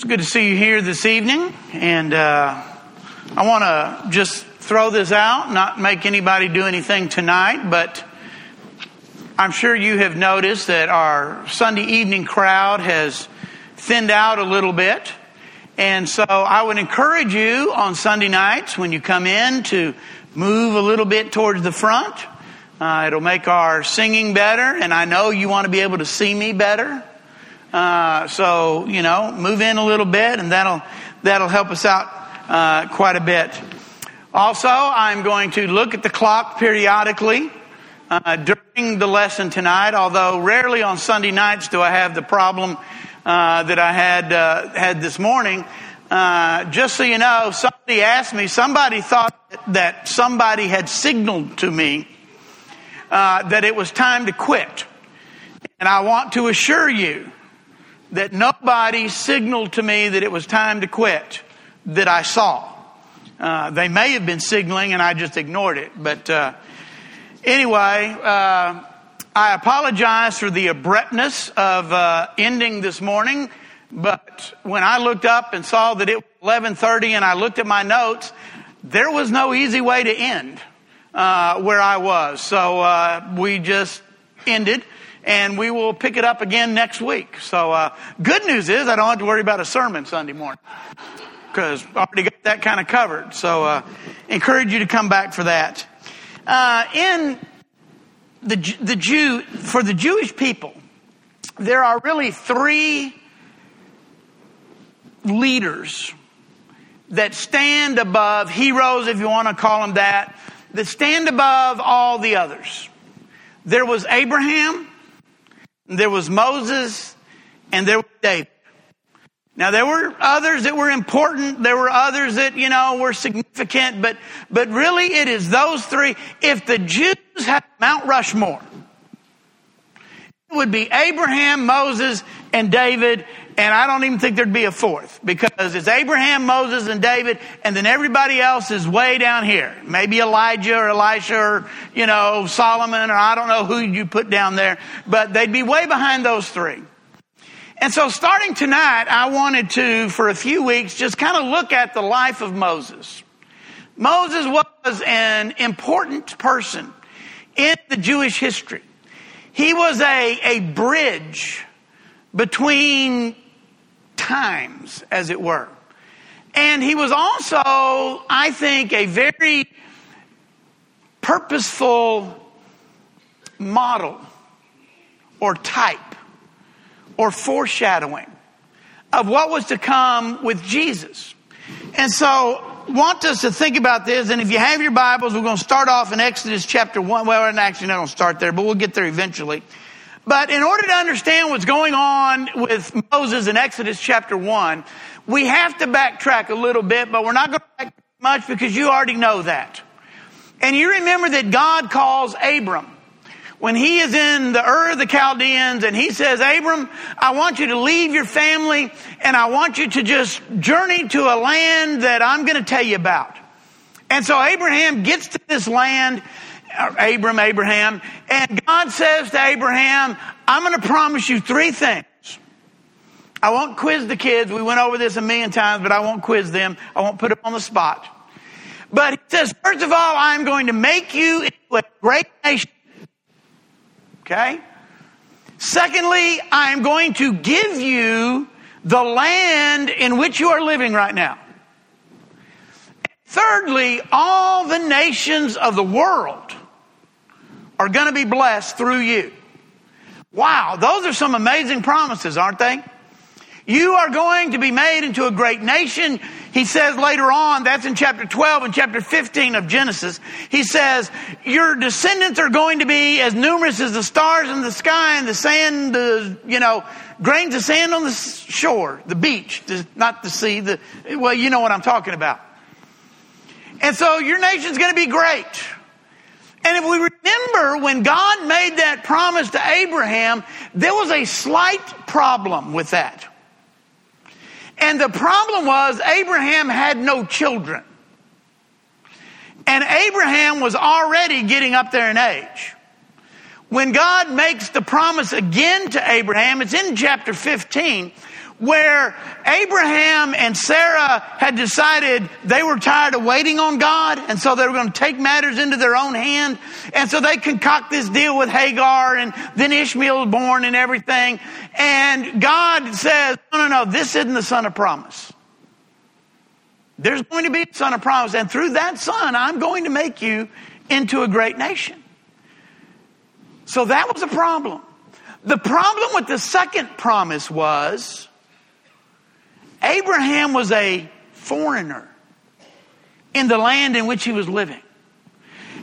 It's good to see you here this evening, and uh, I want to just throw this out, not make anybody do anything tonight, but I'm sure you have noticed that our Sunday evening crowd has thinned out a little bit. And so I would encourage you on Sunday nights when you come in to move a little bit towards the front. Uh, it'll make our singing better, and I know you want to be able to see me better. Uh, so you know, move in a little bit, and that'll that'll help us out uh, quite a bit. Also, I'm going to look at the clock periodically uh, during the lesson tonight. Although rarely on Sunday nights do I have the problem uh, that I had uh, had this morning. just so you know, somebody asked me. Somebody thought that somebody had signaled to me that it was time to quit, and I want to assure you that nobody signaled to me that it was time to quit that I saw. Uh, they may have been signaling and I just ignored it. But uh, anyway, uh, I apologize for the abruptness of uh, ending this morning. But when I looked up and saw that it was 11:30 and I looked at my notes, there was no easy way to end uh, where I was. So uh, we just ended and we will pick it up again next week. So, uh, good news is I don't have to worry about a sermon Sunday morning because I already got that kind of covered. So, uh, encourage you to come back for that. Uh, in the the Jew for the Jewish people, there are really three leaders that stand above heroes, if you want to call them that, that stand above all the others. There was Abraham, there was Moses, and there was David. Now there were others that were important. There were others that, you know, were significant, but, but really it is those three. If the Jews had Mount Rushmore, it would be Abraham, Moses, and David, and I don't even think there'd be a fourth because it's Abraham, Moses, and David, and then everybody else is way down here. Maybe Elijah or Elisha or, you know, Solomon or I don't know who you put down there, but they'd be way behind those three. And so starting tonight, I wanted to, for a few weeks, just kind of look at the life of Moses. Moses was an important person in the Jewish history. He was a, a bridge between times, as it were. And he was also, I think, a very purposeful model or type or foreshadowing of what was to come with Jesus. And so, want us to think about this. And if you have your Bibles, we're going to start off in Exodus chapter 1. Well, actually not going to start there, but we'll get there eventually. But in order to understand what's going on with Moses in Exodus chapter 1, we have to backtrack a little bit, but we're not going to backtrack much because you already know that. And you remember that God calls Abram when he is in the Ur of the Chaldeans and he says, Abram, I want you to leave your family and I want you to just journey to a land that I'm going to tell you about. And so Abraham gets to this land Abram, Abraham. And God says to Abraham, I'm going to promise you three things. I won't quiz the kids. We went over this a million times, but I won't quiz them. I won't put them on the spot. But he says, first of all, I'm going to make you into a great nation. Okay? Secondly, I'm going to give you the land in which you are living right now. Thirdly, all the nations of the world are going to be blessed through you. Wow, those are some amazing promises, aren't they? You are going to be made into a great nation. He says later on, that's in chapter 12 and chapter 15 of Genesis. He says, your descendants are going to be as numerous as the stars in the sky and the sand, the, you know, grains of sand on the shore, the beach, not the sea, the, well, you know what I'm talking about. And so your nation's going to be great. And if we remember when God made that promise to Abraham, there was a slight problem with that. And the problem was Abraham had no children. And Abraham was already getting up there in age. When God makes the promise again to Abraham, it's in chapter 15, where Abraham and Sarah had decided they were tired of waiting on God, and so they were going to take matters into their own hand. And so they concoct this deal with Hagar, and then Ishmael is born and everything. And God says, no, no, no, this isn't the son of promise. There's going to be a son of promise, and through that son, I'm going to make you into a great nation. So that was a problem. The problem with the second promise was Abraham was a foreigner in the land in which he was living.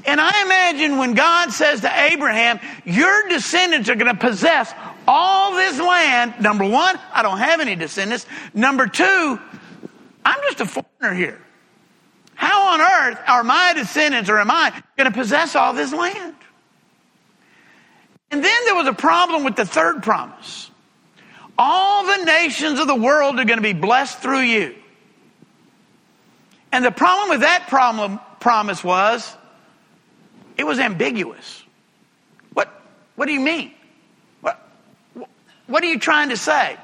And I imagine when God says to Abraham, Your descendants are going to possess all this land. Number one, I don't have any descendants. Number two, I'm just a foreigner here. How on earth are my descendants or am I going to possess all this land? And then there was a problem with the third promise. All the nations of the world are going to be blessed through you. And the problem with that problem, promise was it was ambiguous. What, what do you mean? What, what are you trying to say?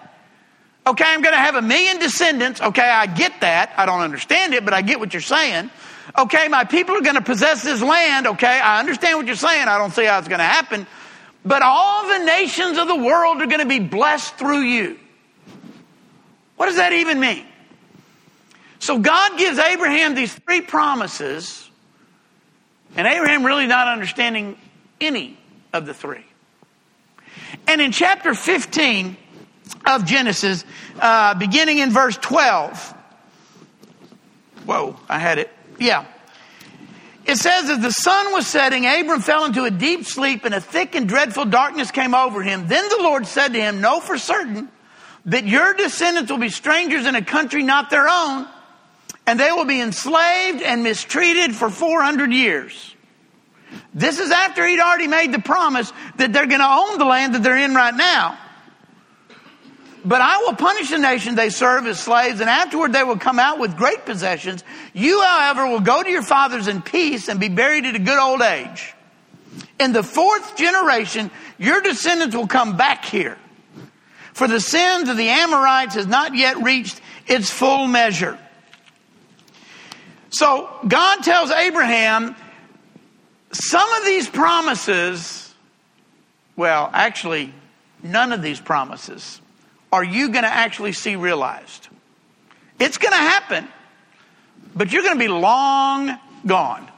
Okay, I'm going to have a million descendants. Okay, I get that. I don't understand it, but I get what you're saying. Okay, my people are going to possess this land. Okay, I understand what you're saying. I don't see how it's going to happen. But all the nations of the world are going to be blessed through you. What does that even mean? So God gives Abraham these three promises, and Abraham really not understanding any of the three. And in chapter 15 of Genesis, uh, beginning in verse 12, whoa, I had it. Yeah. It says, as the sun was setting, Abram fell into a deep sleep, and a thick and dreadful darkness came over him. Then the Lord said to him, Know for certain that your descendants will be strangers in a country not their own, and they will be enslaved and mistreated for 400 years. This is after he'd already made the promise that they're going to own the land that they're in right now. But I will punish the nation they serve as slaves, and afterward they will come out with great possessions. You, however, will go to your fathers in peace and be buried at a good old age. In the fourth generation, your descendants will come back here. For the sins of the Amorites has not yet reached its full measure. So God tells Abraham, some of these promises, well, actually, none of these promises are you going to actually see realized? It's going to happen, but you're going to be long gone.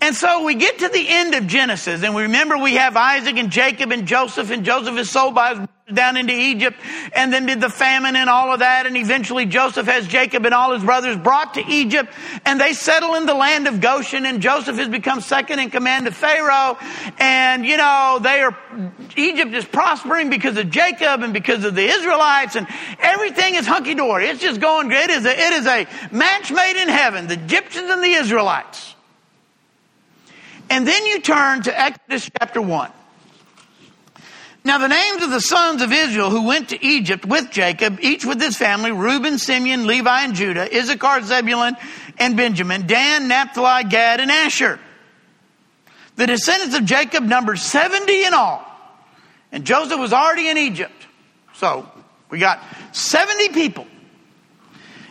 And so we get to the end of Genesis, and we remember we have Isaac and Jacob and Joseph, and Joseph is sold by his down into Egypt, and then did the famine and all of that, and eventually Joseph has Jacob and all his brothers brought to Egypt, and they settle in the land of Goshen, and Joseph has become second in command to Pharaoh, and you know, they are, Egypt is prospering because of Jacob and because of the Israelites, and everything is hunky-dory. It's just going good. It is a, it is a match made in heaven, the Egyptians and the Israelites. And then you turn to Exodus chapter 1. Now, the names of the sons of Israel who went to Egypt with Jacob, each with his family Reuben, Simeon, Levi, and Judah, Issachar, Zebulun, and Benjamin, Dan, Naphtali, Gad, and Asher. The descendants of Jacob numbered 70 in all. And Joseph was already in Egypt. So, we got 70 people.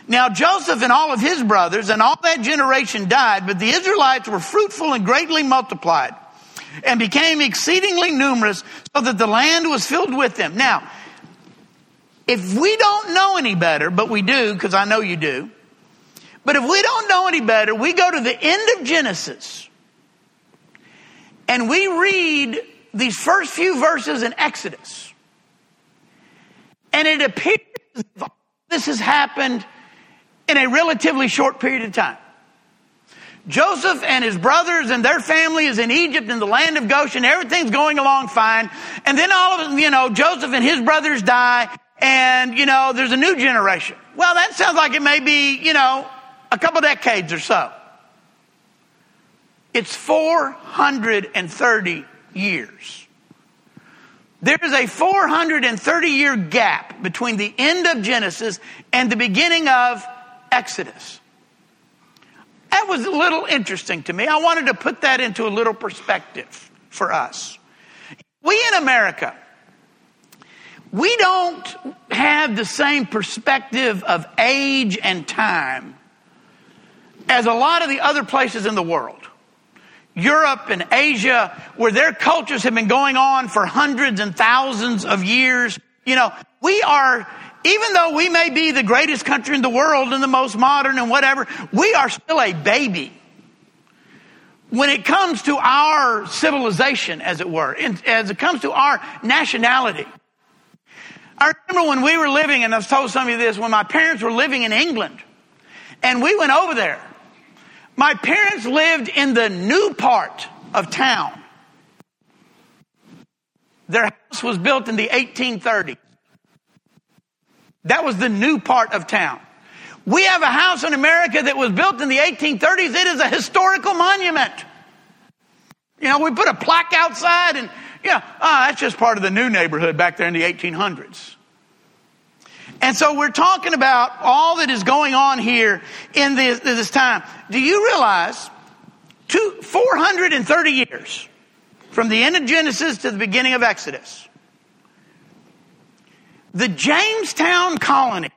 Now Joseph and all of his brothers and all that generation died, but the Israelites were fruitful and greatly multiplied and became exceedingly numerous so that the land was filled with them. Now, if we don't know any better, but we do, because I know you do, but if we don't know any better, we go to the end of Genesis and we read these first few verses in Exodus. And it appears this has happened in a relatively short period of time. Joseph and his brothers and their family is in Egypt in the land of Goshen. Everything's going along fine. And then all of you know, Joseph and his brothers die and, you know, there's a new generation. Well, that sounds like it may be, you know, a couple decades or so. It's 430 years. There is a 430 year gap between the end of Genesis and the beginning of Exodus. That was a little interesting to me. I wanted to put that into a little perspective for us. We in America, we don't have the same perspective of age and time as a lot of the other places in the world. Europe and Asia, where their cultures have been going on for hundreds and thousands of years. You know, we are, even though we may be the greatest country in the world and the most modern and whatever, we are still a baby. When it comes to our civilization, as it were, as it comes to our nationality. I remember when we were living, and I've told some of you this, when my parents were living in England, and we went over there. My parents lived in the new part of town. Their house was built in the 1830s. That was the new part of town. We have a house in America that was built in the 1830s. It is a historical monument. You know, we put a plaque outside and, yeah, oh, that's just part of the new neighborhood back there in the 1800s. And so we're talking about all that is going on here in this, this time. Do you realize two, 430 years from the end of Genesis to the beginning of Exodus, the Jamestown colony,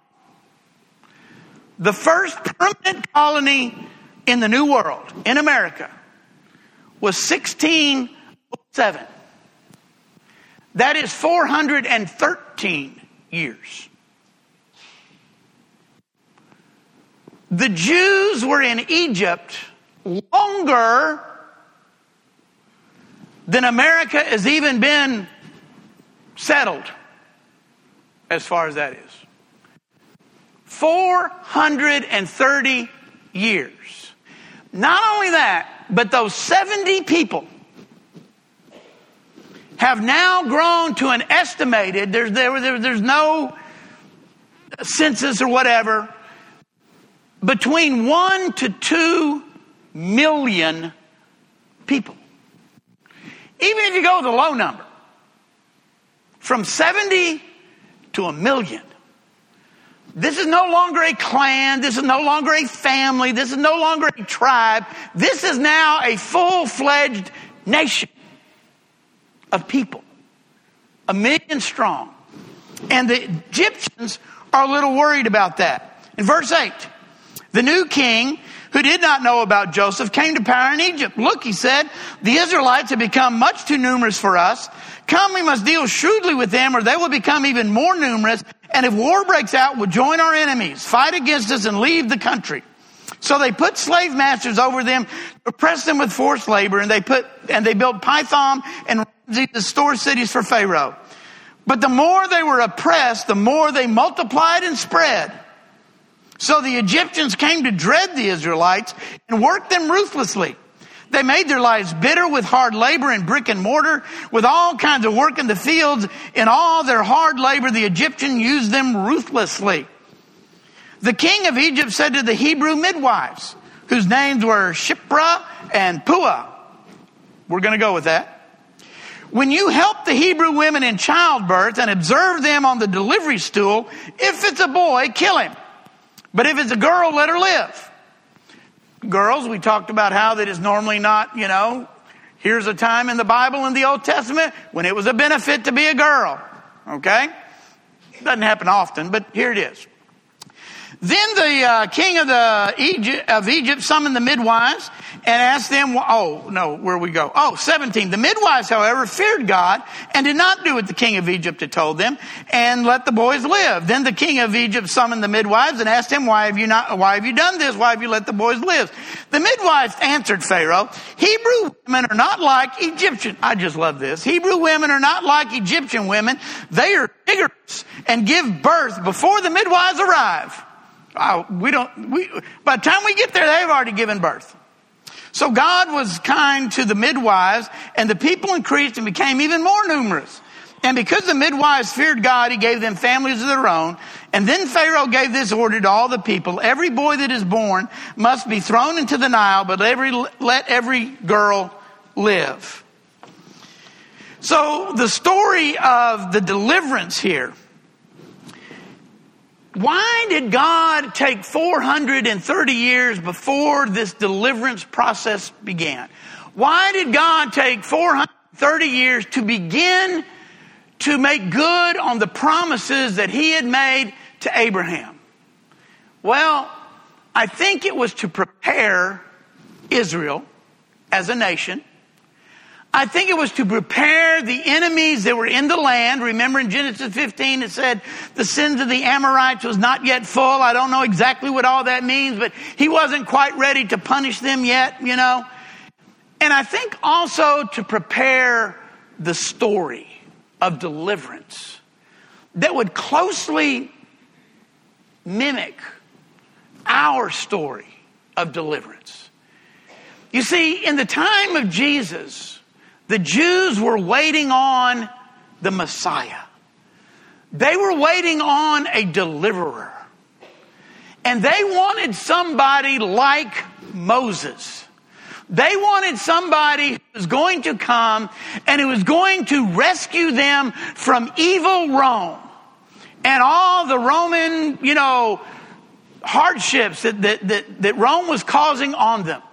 the first permanent colony in the New World, in America, was 1607. That is 413 years. The Jews were in Egypt longer than America has even been settled, as far as that is. 430 years. Not only that, but those 70 people have now grown to an estimated, there's, there, there, there's no census or whatever, between one to two million people. Even if you go with a low number, from 70 to a million. This is no longer a clan. This is no longer a family. This is no longer a tribe. This is now a full fledged nation of people, a million strong. And the Egyptians are a little worried about that. In verse 8, the new king, who did not know about Joseph, came to power in Egypt. Look, he said, the Israelites have become much too numerous for us. Come, we must deal shrewdly with them, or they will become even more numerous. And if war breaks out, we'll join our enemies, fight against us, and leave the country. So they put slave masters over them, oppressed them with forced labor, and they put and they built Pithom and the store cities for Pharaoh. But the more they were oppressed, the more they multiplied and spread. So the Egyptians came to dread the Israelites and worked them ruthlessly. They made their lives bitter with hard labor and brick and mortar, with all kinds of work in the fields. In all their hard labor, the Egyptian used them ruthlessly. The king of Egypt said to the Hebrew midwives, whose names were Shiphrah and Puah, we're going to go with that. When you help the Hebrew women in childbirth and observe them on the delivery stool, if it's a boy, kill him. But if it's a girl, let her live. Girls, we talked about how that is normally not, you know, here's a time in the Bible in the Old Testament when it was a benefit to be a girl. Okay? Doesn't happen often, but here it is. Then the uh, king of the Egypt, of Egypt summoned the midwives and asked them, oh, no, where we go? Oh, 17. The midwives, however, feared God and did not do what the king of Egypt had told them and let the boys live. Then the king of Egypt summoned the midwives and asked him, why have you not, why have you done this? Why have you let the boys live? The midwives answered Pharaoh, Hebrew women are not like Egyptian. I just love this. Hebrew women are not like Egyptian women. They are vigorous and give birth before the midwives arrive. Oh, we don't, we, by the time we get there, they've already given birth. So God was kind to the midwives and the people increased and became even more numerous. And because the midwives feared God, he gave them families of their own. And then Pharaoh gave this order to all the people. Every boy that is born must be thrown into the Nile, but every, let every girl live. So the story of the deliverance here why did God take 430 years before this deliverance process began? Why did God take 430 years to begin to make good on the promises that he had made to Abraham? Well, I think it was to prepare Israel as a nation. I think it was to prepare the enemies that were in the land. Remember in Genesis 15 it said the sins of the Amorites was not yet full. I don't know exactly what all that means, but he wasn't quite ready to punish them yet, you know. And I think also to prepare the story of deliverance that would closely mimic our story of deliverance. You see, in the time of Jesus, the Jews were waiting on the Messiah. They were waiting on a deliverer. And they wanted somebody like Moses. They wanted somebody who was going to come and who was going to rescue them from evil Rome and all the Roman, you know, hardships that, that, that, that Rome was causing on them.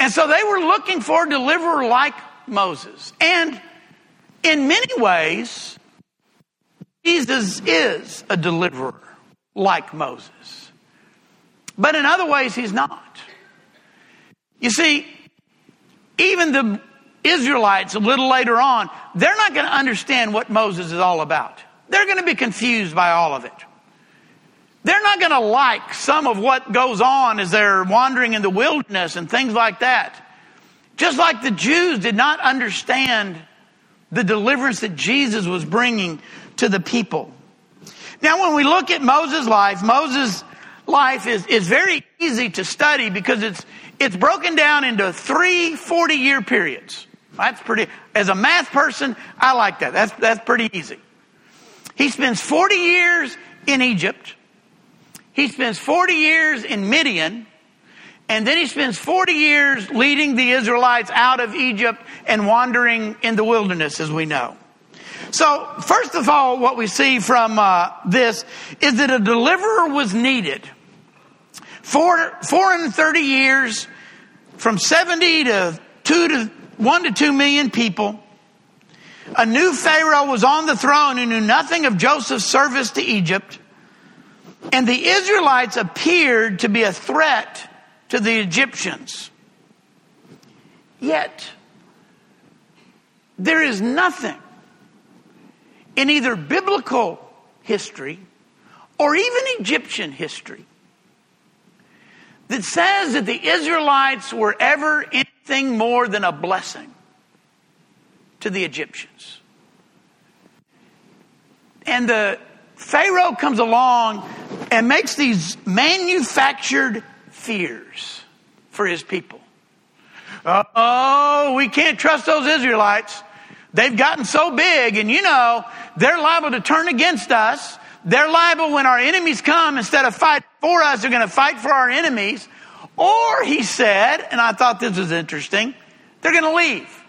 And so they were looking for a deliverer like Moses. And in many ways, Jesus is a deliverer like Moses. But in other ways, he's not. You see, even the Israelites a little later on, they're not going to understand what Moses is all about. They're going to be confused by all of it. They're not going to like some of what goes on as they're wandering in the wilderness and things like that. Just like the Jews did not understand the deliverance that Jesus was bringing to the people. Now, when we look at Moses' life, Moses' life is, is very easy to study because it's, it's broken down into three 40 year periods. That's pretty, as a math person, I like that. That's, that's pretty easy. He spends 40 years in Egypt. He spends 40 years in Midian, and then he spends 40 years leading the Israelites out of Egypt and wandering in the wilderness, as we know. So, first of all, what we see from uh, this is that a deliverer was needed. Four, 430 years, from 70 to 2 to 1 to 2 million people. A new Pharaoh was on the throne who knew nothing of Joseph's service to Egypt. And the Israelites appeared to be a threat to the Egyptians. Yet, there is nothing in either biblical history or even Egyptian history that says that the Israelites were ever anything more than a blessing to the Egyptians. And the Pharaoh comes along and makes these manufactured fears for his people. Oh, we can't trust those Israelites. They've gotten so big, and you know, they're liable to turn against us. They're liable when our enemies come, instead of fight for us, they're going to fight for our enemies. Or, he said, and I thought this was interesting, they're going to leave.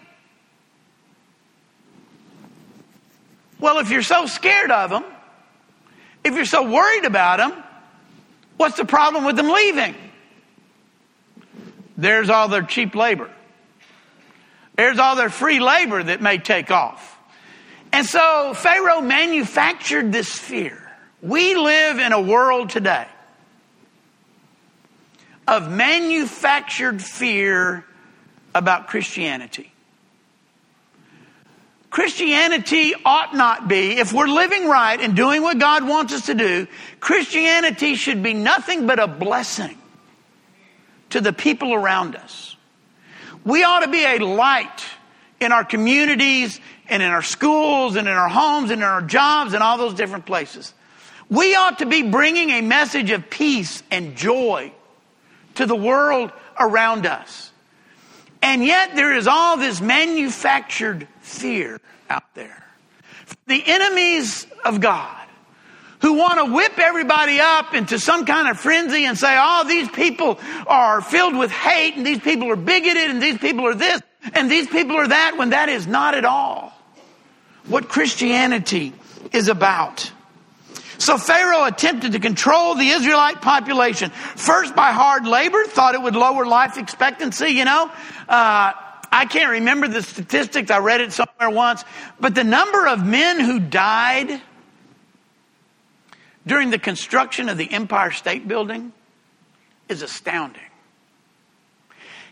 Well, if you're so scared of them, if you're so worried about them, what's the problem with them leaving? There's all their cheap labor. There's all their free labor that may take off. And so Pharaoh manufactured this fear. We live in a world today of manufactured fear about Christianity. Christianity ought not be, if we're living right and doing what God wants us to do, Christianity should be nothing but a blessing to the people around us. We ought to be a light in our communities and in our schools and in our homes and in our jobs and all those different places. We ought to be bringing a message of peace and joy to the world around us. And yet there is all this manufactured fear out there. The enemies of God who want to whip everybody up into some kind of frenzy and say, oh, these people are filled with hate and these people are bigoted and these people are this and these people are that when that is not at all what Christianity is about. So Pharaoh attempted to control the Israelite population first by hard labor, thought it would lower life expectancy, you know. Uh, I can't remember the statistics. I read it somewhere once, but the number of men who died during the construction of the Empire State Building is astounding.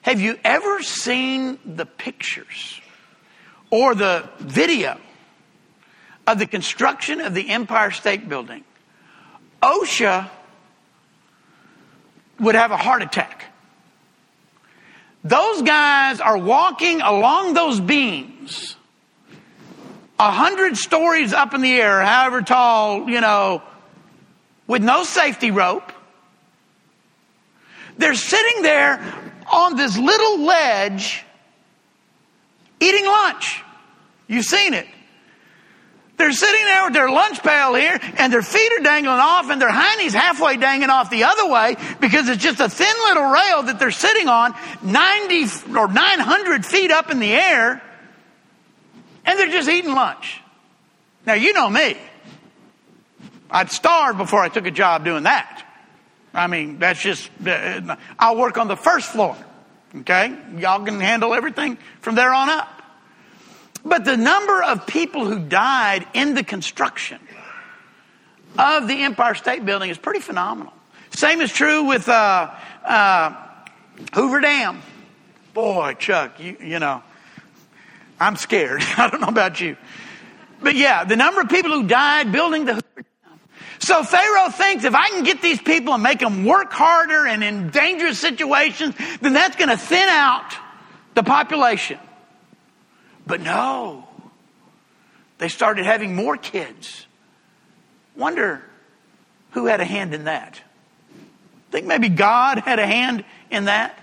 Have you ever seen the pictures or the video of the construction of the Empire State Building? OSHA would have a heart attack. Those guys are walking along those beams, a hundred stories up in the air, however tall, you know, with no safety rope. They're sitting there on this little ledge eating lunch. You've seen it. They're sitting there with their lunch pail here, and their feet are dangling off, and their hiney's halfway dangling off the other way because it's just a thin little rail that they're sitting on, 90 or 900 feet up in the air, and they're just eating lunch. Now, you know me. I'd starve before I took a job doing that. I mean, that's just, uh, I'll work on the first floor. Okay? Y'all can handle everything from there on up. But the number of people who died in the construction of the Empire State Building is pretty phenomenal. Same is true with uh, uh, Hoover Dam. Boy, Chuck, you, you know, I'm scared. I don't know about you. But yeah, the number of people who died building the. So Pharaoh thinks if I can get these people and make them work harder and in dangerous situations, then that's going to thin out the population. But no, they started having more kids. Wonder who had a hand in that. Think maybe God had a hand in that.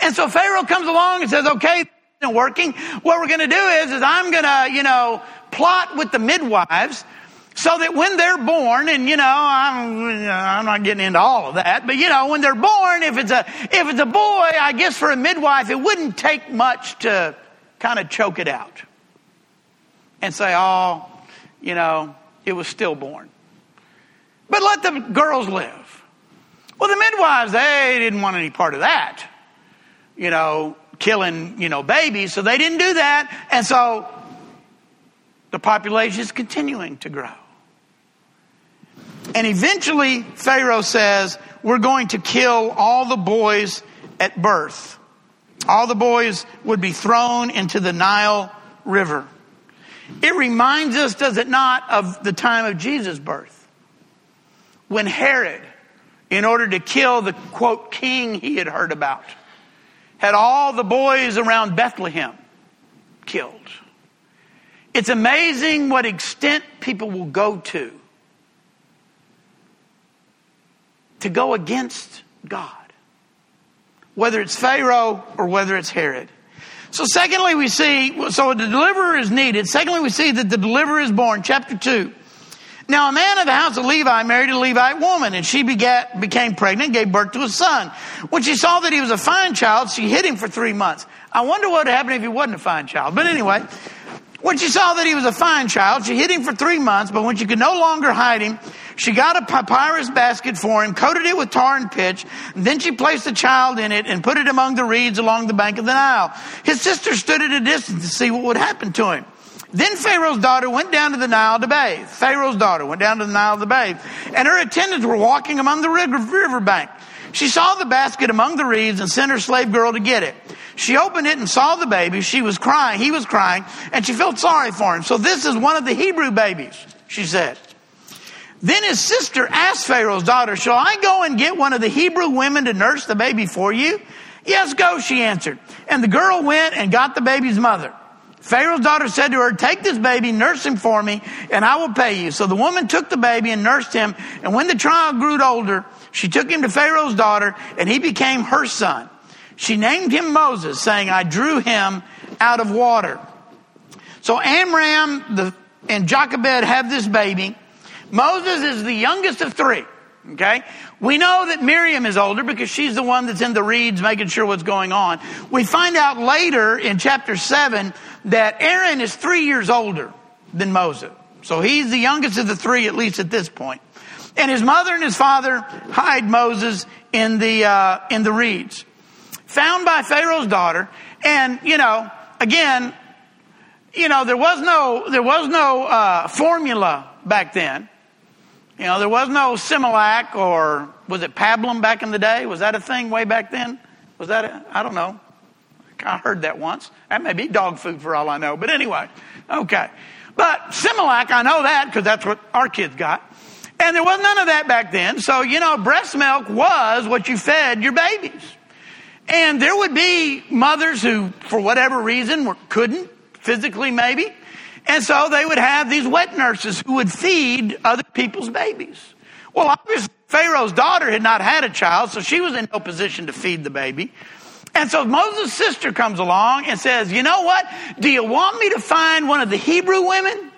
And so Pharaoh comes along and says, okay, working. What we're going to do is, is I'm going to, you know, plot with the midwives so that when they're born, and you know, I'm, I'm not getting into all of that, but you know, when they're born, if it's a, if it's a boy, I guess for a midwife, it wouldn't take much to kind of choke it out and say, oh, you know, it was stillborn. But let the girls live. Well, the midwives, they didn't want any part of that, you know, killing, you know, babies, so they didn't do that. And so the population is continuing to grow. And eventually, Pharaoh says, We're going to kill all the boys at birth all the boys would be thrown into the Nile River. It reminds us, does it not, of the time of Jesus' birth. When Herod, in order to kill the quote king he had heard about, had all the boys around Bethlehem killed. It's amazing what extent people will go to to go against God whether it's Pharaoh or whether it's Herod. So secondly, we see, so the deliverer is needed. Secondly, we see that the deliverer is born. Chapter 2. Now a man of the house of Levi married a Levite woman and she begat, became pregnant, gave birth to a son. When she saw that he was a fine child, she hid him for three months. I wonder what would happen if he wasn't a fine child. But anyway, when she saw that he was a fine child, she hid him for three months, but when she could no longer hide him, she got a papyrus basket for him, coated it with tar and pitch, and then she placed the child in it and put it among the reeds along the bank of the Nile. His sister stood at a distance to see what would happen to him. Then Pharaoh's daughter went down to the Nile to bathe. Pharaoh's daughter went down to the Nile to bathe, and her attendants were walking among the river bank. She saw the basket among the reeds and sent her slave girl to get it. She opened it and saw the baby. She was crying. He was crying and she felt sorry for him. So this is one of the Hebrew babies, she said. Then his sister asked Pharaoh's daughter, shall I go and get one of the Hebrew women to nurse the baby for you? Yes, go, she answered. And the girl went and got the baby's mother. Pharaoh's daughter said to her, take this baby, nurse him for me, and I will pay you. So the woman took the baby and nursed him. And when the child grew older, she took him to Pharaoh's daughter and he became her son. She named him Moses, saying, I drew him out of water. So Amram and Jochebed have this baby. Moses is the youngest of three. Okay? We know that Miriam is older because she's the one that's in the reeds making sure what's going on. We find out later in chapter 7 that Aaron is three years older than Moses. So he's the youngest of the three, at least at this point. And his mother and his father hide Moses in the, uh, in the reeds found by Pharaoh's daughter, And, you know, again, you know, there was no, there was no uh, formula back then. You know, there was no Similac or was it Pablum back in the day? Was that a thing way back then? Was that I don't know. I heard that once. That may be dog food for all I know. But anyway, okay. But Similac, I know that because that's what our kids got. And there was none of that back then. So, you know, breast milk was what you fed your babies. And there would be mothers who, for whatever reason, were, couldn't physically maybe. And so they would have these wet nurses who would feed other people's babies. Well, obviously, Pharaoh's daughter had not had a child, so she was in no position to feed the baby. And so Moses' sister comes along and says, You know what? Do you want me to find one of the Hebrew women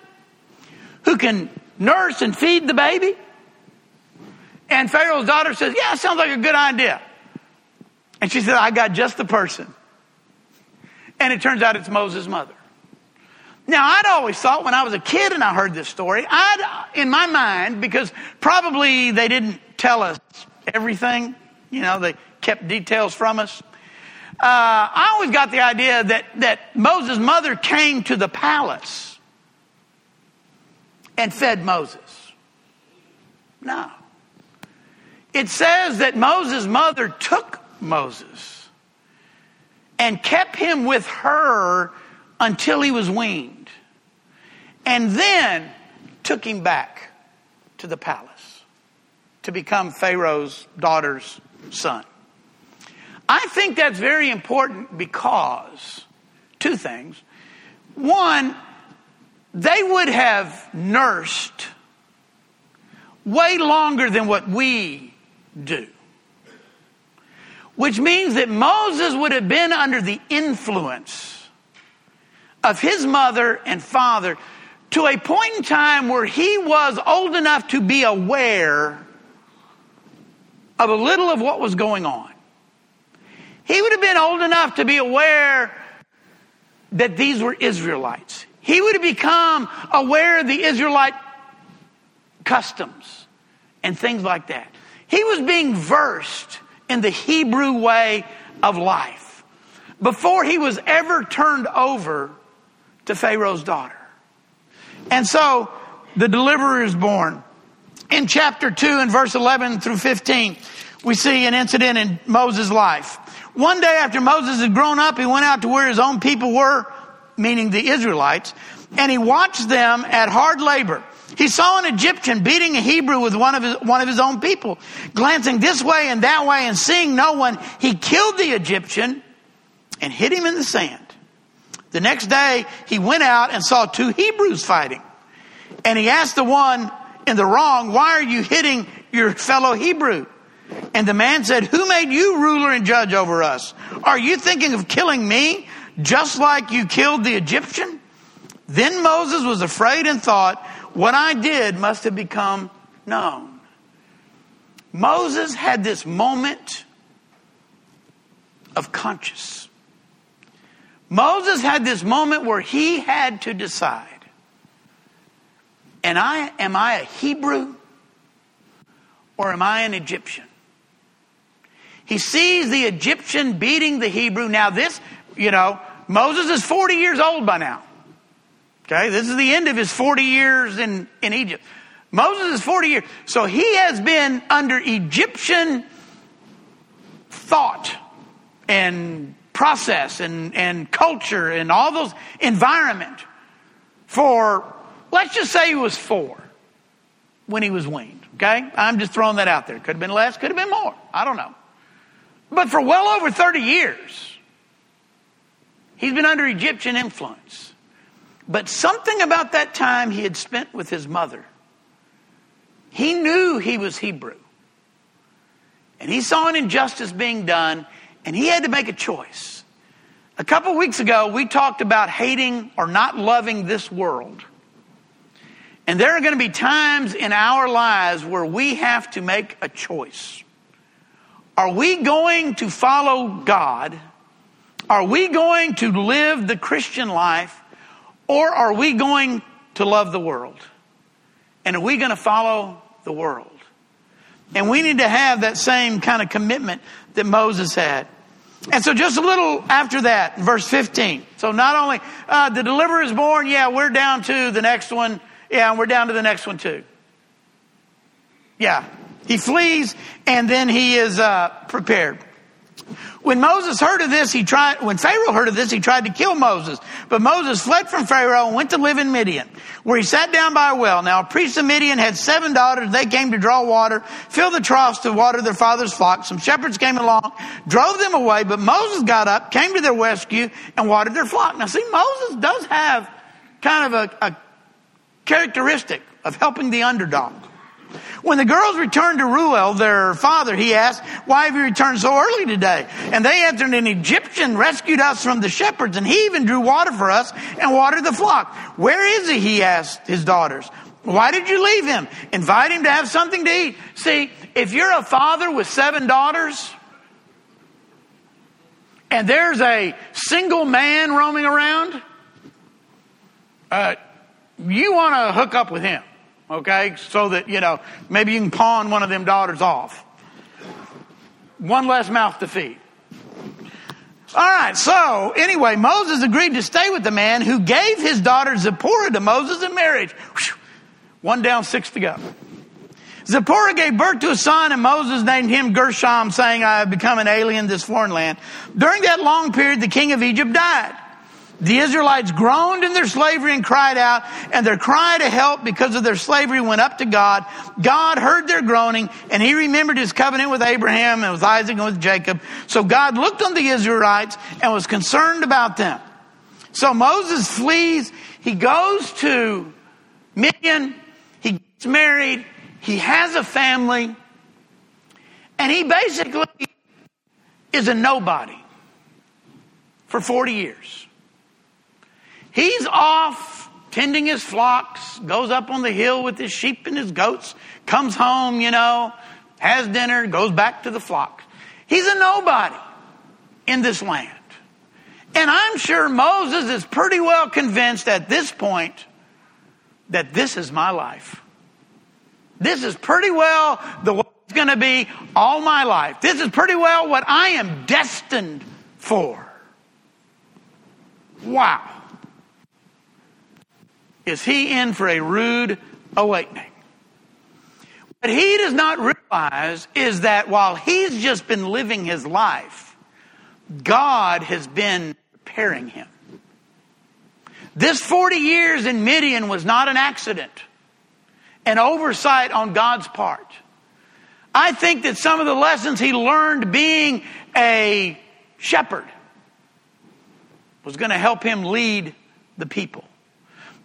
who can nurse and feed the baby? And Pharaoh's daughter says, Yeah, sounds like a good idea. And she said, I got just the person. And it turns out it's Moses' mother. Now, I'd always thought when I was a kid and I heard this story, I'd, in my mind, because probably they didn't tell us everything, you know, they kept details from us. Uh, I always got the idea that, that Moses' mother came to the palace and fed Moses. No. It says that Moses' mother took Moses and kept him with her until he was weaned, and then took him back to the palace to become Pharaoh's daughter's son. I think that's very important because two things. One, they would have nursed way longer than what we do. Which means that Moses would have been under the influence of his mother and father to a point in time where he was old enough to be aware of a little of what was going on. He would have been old enough to be aware that these were Israelites. He would have become aware of the Israelite customs and things like that. He was being versed in the Hebrew way of life before he was ever turned over to Pharaoh's daughter. And so the deliverer is born. In chapter 2 and verse 11 through 15, we see an incident in Moses' life. One day after Moses had grown up, he went out to where his own people were, meaning the Israelites, and he watched them at hard labor. He saw an Egyptian beating a Hebrew with one of his, one of his own people. Glancing this way and that way and seeing no one, he killed the Egyptian and hid him in the sand. The next day, he went out and saw two Hebrews fighting. And he asked the one in the wrong, why are you hitting your fellow Hebrew? And the man said, Who made you ruler and judge over us? Are you thinking of killing me just like you killed the Egyptian? Then Moses was afraid and thought, What I did must have become known. Moses had this moment of conscience. Moses had this moment where he had to decide. And I am I a Hebrew or am I an Egyptian? He sees the Egyptian beating the Hebrew. Now, this, you know, Moses is 40 years old by now. Okay, this is the end of his 40 years in, in Egypt. Moses is 40 years. So he has been under Egyptian thought and process and, and culture and all those environment for, let's just say he was four when he was weaned. Okay? I'm just throwing that out there. Could have been less, could have been more. I don't know. But for well over 30 years, he's been under Egyptian influence. But something about that time he had spent with his mother, he knew he was Hebrew. And he saw an injustice being done, and he had to make a choice. A couple weeks ago, we talked about hating or not loving this world. And there are going to be times in our lives where we have to make a choice. Are we going to follow God? Are we going to live the Christian life? Or are we going to love the world? And are we going to follow the world? And we need to have that same kind of commitment that Moses had. And so just a little after that, verse 15. So not only uh, the deliverer is born, yeah, we're down to the next one. Yeah, and we're down to the next one too. Yeah. He flees and then he is uh, prepared. When Moses heard of this, he tried, when Pharaoh heard of this, he tried to kill Moses. But Moses fled from Pharaoh and went to live in Midian, where he sat down by a well. Now a priest of Midian had seven daughters. They came to draw water, fill the troughs to water their father's flock. Some shepherds came along, drove them away, but Moses got up, came to their rescue, and watered their flock. Now see, Moses does have kind of a, a characteristic of helping the underdog. When the girls returned to Reuel, their father, he asked, why have you returned so early today? And they answered, an Egyptian rescued us from the shepherds and he even drew water for us and watered the flock. Where is he? He asked his daughters. Why did you leave him? Invite him to have something to eat. See, if you're a father with seven daughters, and there's a single man roaming around, uh, you want to hook up with him okay? So that, you know, maybe you can pawn one of them daughters off. One less mouth to feed. All right, so anyway, Moses agreed to stay with the man who gave his daughter Zipporah to Moses in marriage. One down, six to go. Zipporah gave birth to a son and Moses named him Gershom saying, I have become an alien in this foreign land. During that long period, the king of Egypt died. The Israelites groaned in their slavery and cried out, and their cry to help because of their slavery went up to God. God heard their groaning, and he remembered his covenant with Abraham and with Isaac and with Jacob. So God looked on the Israelites and was concerned about them. So Moses flees. He goes to Midian. He gets married. He has a family. And he basically is a nobody for 40 years. He's off tending his flocks, goes up on the hill with his sheep and his goats, comes home, you know, has dinner, goes back to the flock. He's a nobody in this land. And I'm sure Moses is pretty well convinced at this point that this is my life. This is pretty well the way it's going to be all my life. This is pretty well what I am destined for. Wow is he in for a rude awakening. What he does not realize is that while he's just been living his life, God has been preparing him. This 40 years in Midian was not an accident, an oversight on God's part. I think that some of the lessons he learned being a shepherd was going to help him lead the people.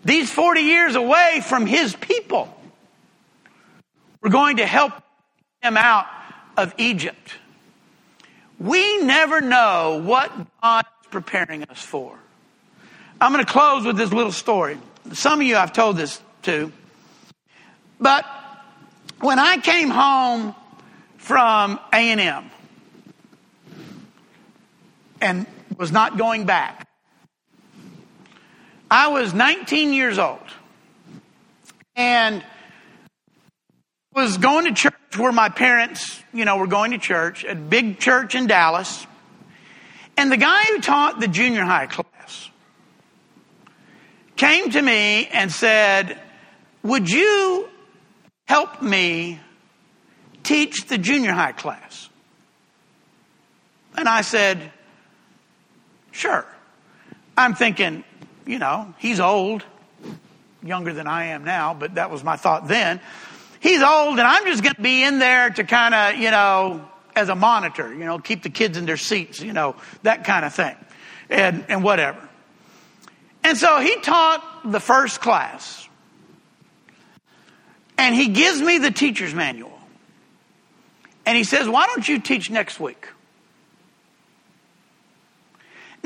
These 40 years away from his people We're going to help him out of Egypt. We never know what God is preparing us for. I'm going to close with this little story. Some of you I've told this to. But when I came home from A&M and was not going back, I was 19 years old and was going to church where my parents, you know, were going to church, a big church in Dallas. And the guy who taught the junior high class came to me and said, Would you help me teach the junior high class? And I said, Sure. I'm thinking, you know, he's old, younger than I am now, but that was my thought then. He's old and I'm just going to be in there to kind of, you know, as a monitor, you know, keep the kids in their seats, you know, that kind of thing and, and whatever. And so he taught the first class and he gives me the teacher's manual and he says, why don't you teach next week?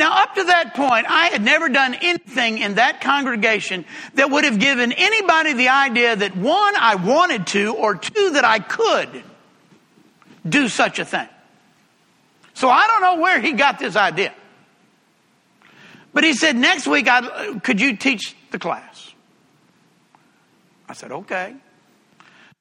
Now, up to that point, I had never done anything in that congregation that would have given anybody the idea that one, I wanted to, or two, that I could do such a thing. So I don't know where he got this idea. But he said, next week, I'd, could you teach the class? I said, okay.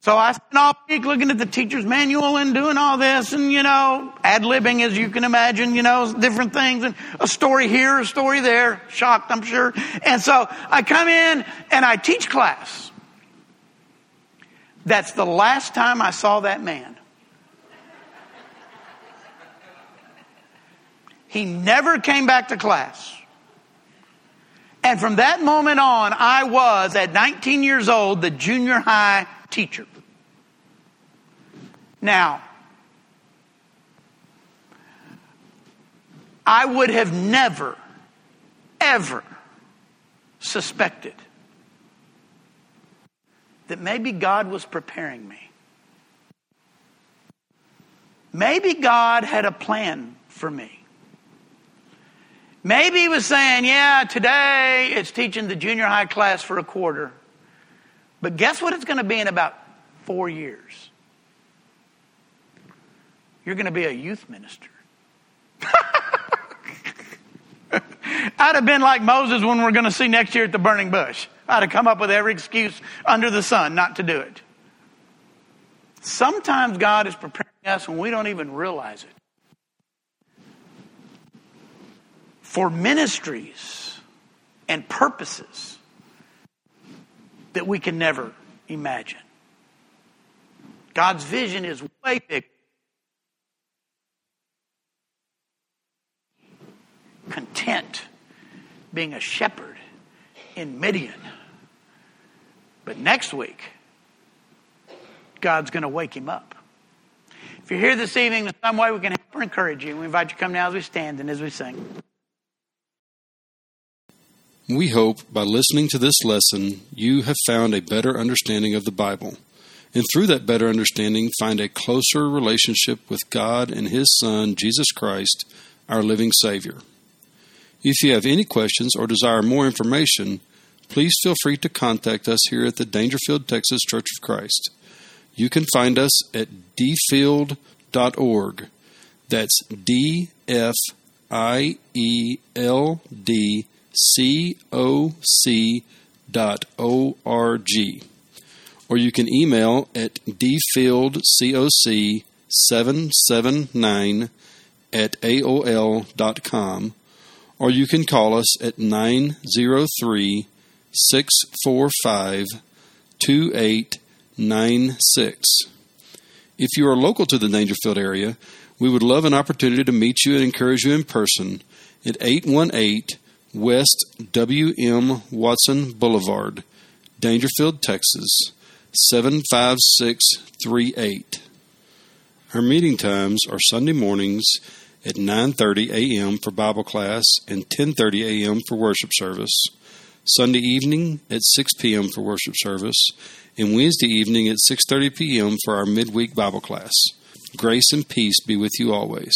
So I spent all week looking at the teacher's manual and doing all this and, you know, ad-libbing as you can imagine, you know, different things and a story here, a story there. Shocked, I'm sure. And so I come in and I teach class. That's the last time I saw that man. He never came back to class. And from that moment on, I was, at 19 years old, the junior high teacher. Now, I would have never, ever suspected that maybe God was preparing me. Maybe God had a plan for me. Maybe he was saying, yeah, today it's teaching the junior high class for a quarter. But guess what it's going to be in about four years? You're going to be a youth minister. I'd have been like Moses when we're going to see next year at the burning bush. I'd have come up with every excuse under the sun not to do it. Sometimes God is preparing us when we don't even realize it. For ministries and purposes that we can never imagine. God's vision is way bigger. Content being a shepherd in Midian. But next week, God's going to wake him up. If you're here this evening in some way we can help or encourage you, we invite you to come now as we stand and as we sing. We hope by listening to this lesson, you have found a better understanding of the Bible, and through that better understanding, find a closer relationship with God and His Son, Jesus Christ, our living Savior. If you have any questions or desire more information, please feel free to contact us here at the Daingerfield, Texas Church of Christ. You can find us at dfield.org. That's D F I E L D C-O-C dot O-R-G. Or you can email at dfieldcoc779 at AOL dot com. Or you can call us at 903 645 2896. If you are local to the Daingerfield area, we would love an opportunity to meet you and encourage you in person at 818 West W.M. Watson Boulevard, Daingerfield, Texas 75638. Our meeting times are Sunday mornings at 9:30 a.m. for Bible class and 10:30 a.m. for worship service. Sunday evening at 6 p.m. for worship service, and Wednesday evening at 6:30 p.m. for our midweek Bible class. Grace and peace be with you always.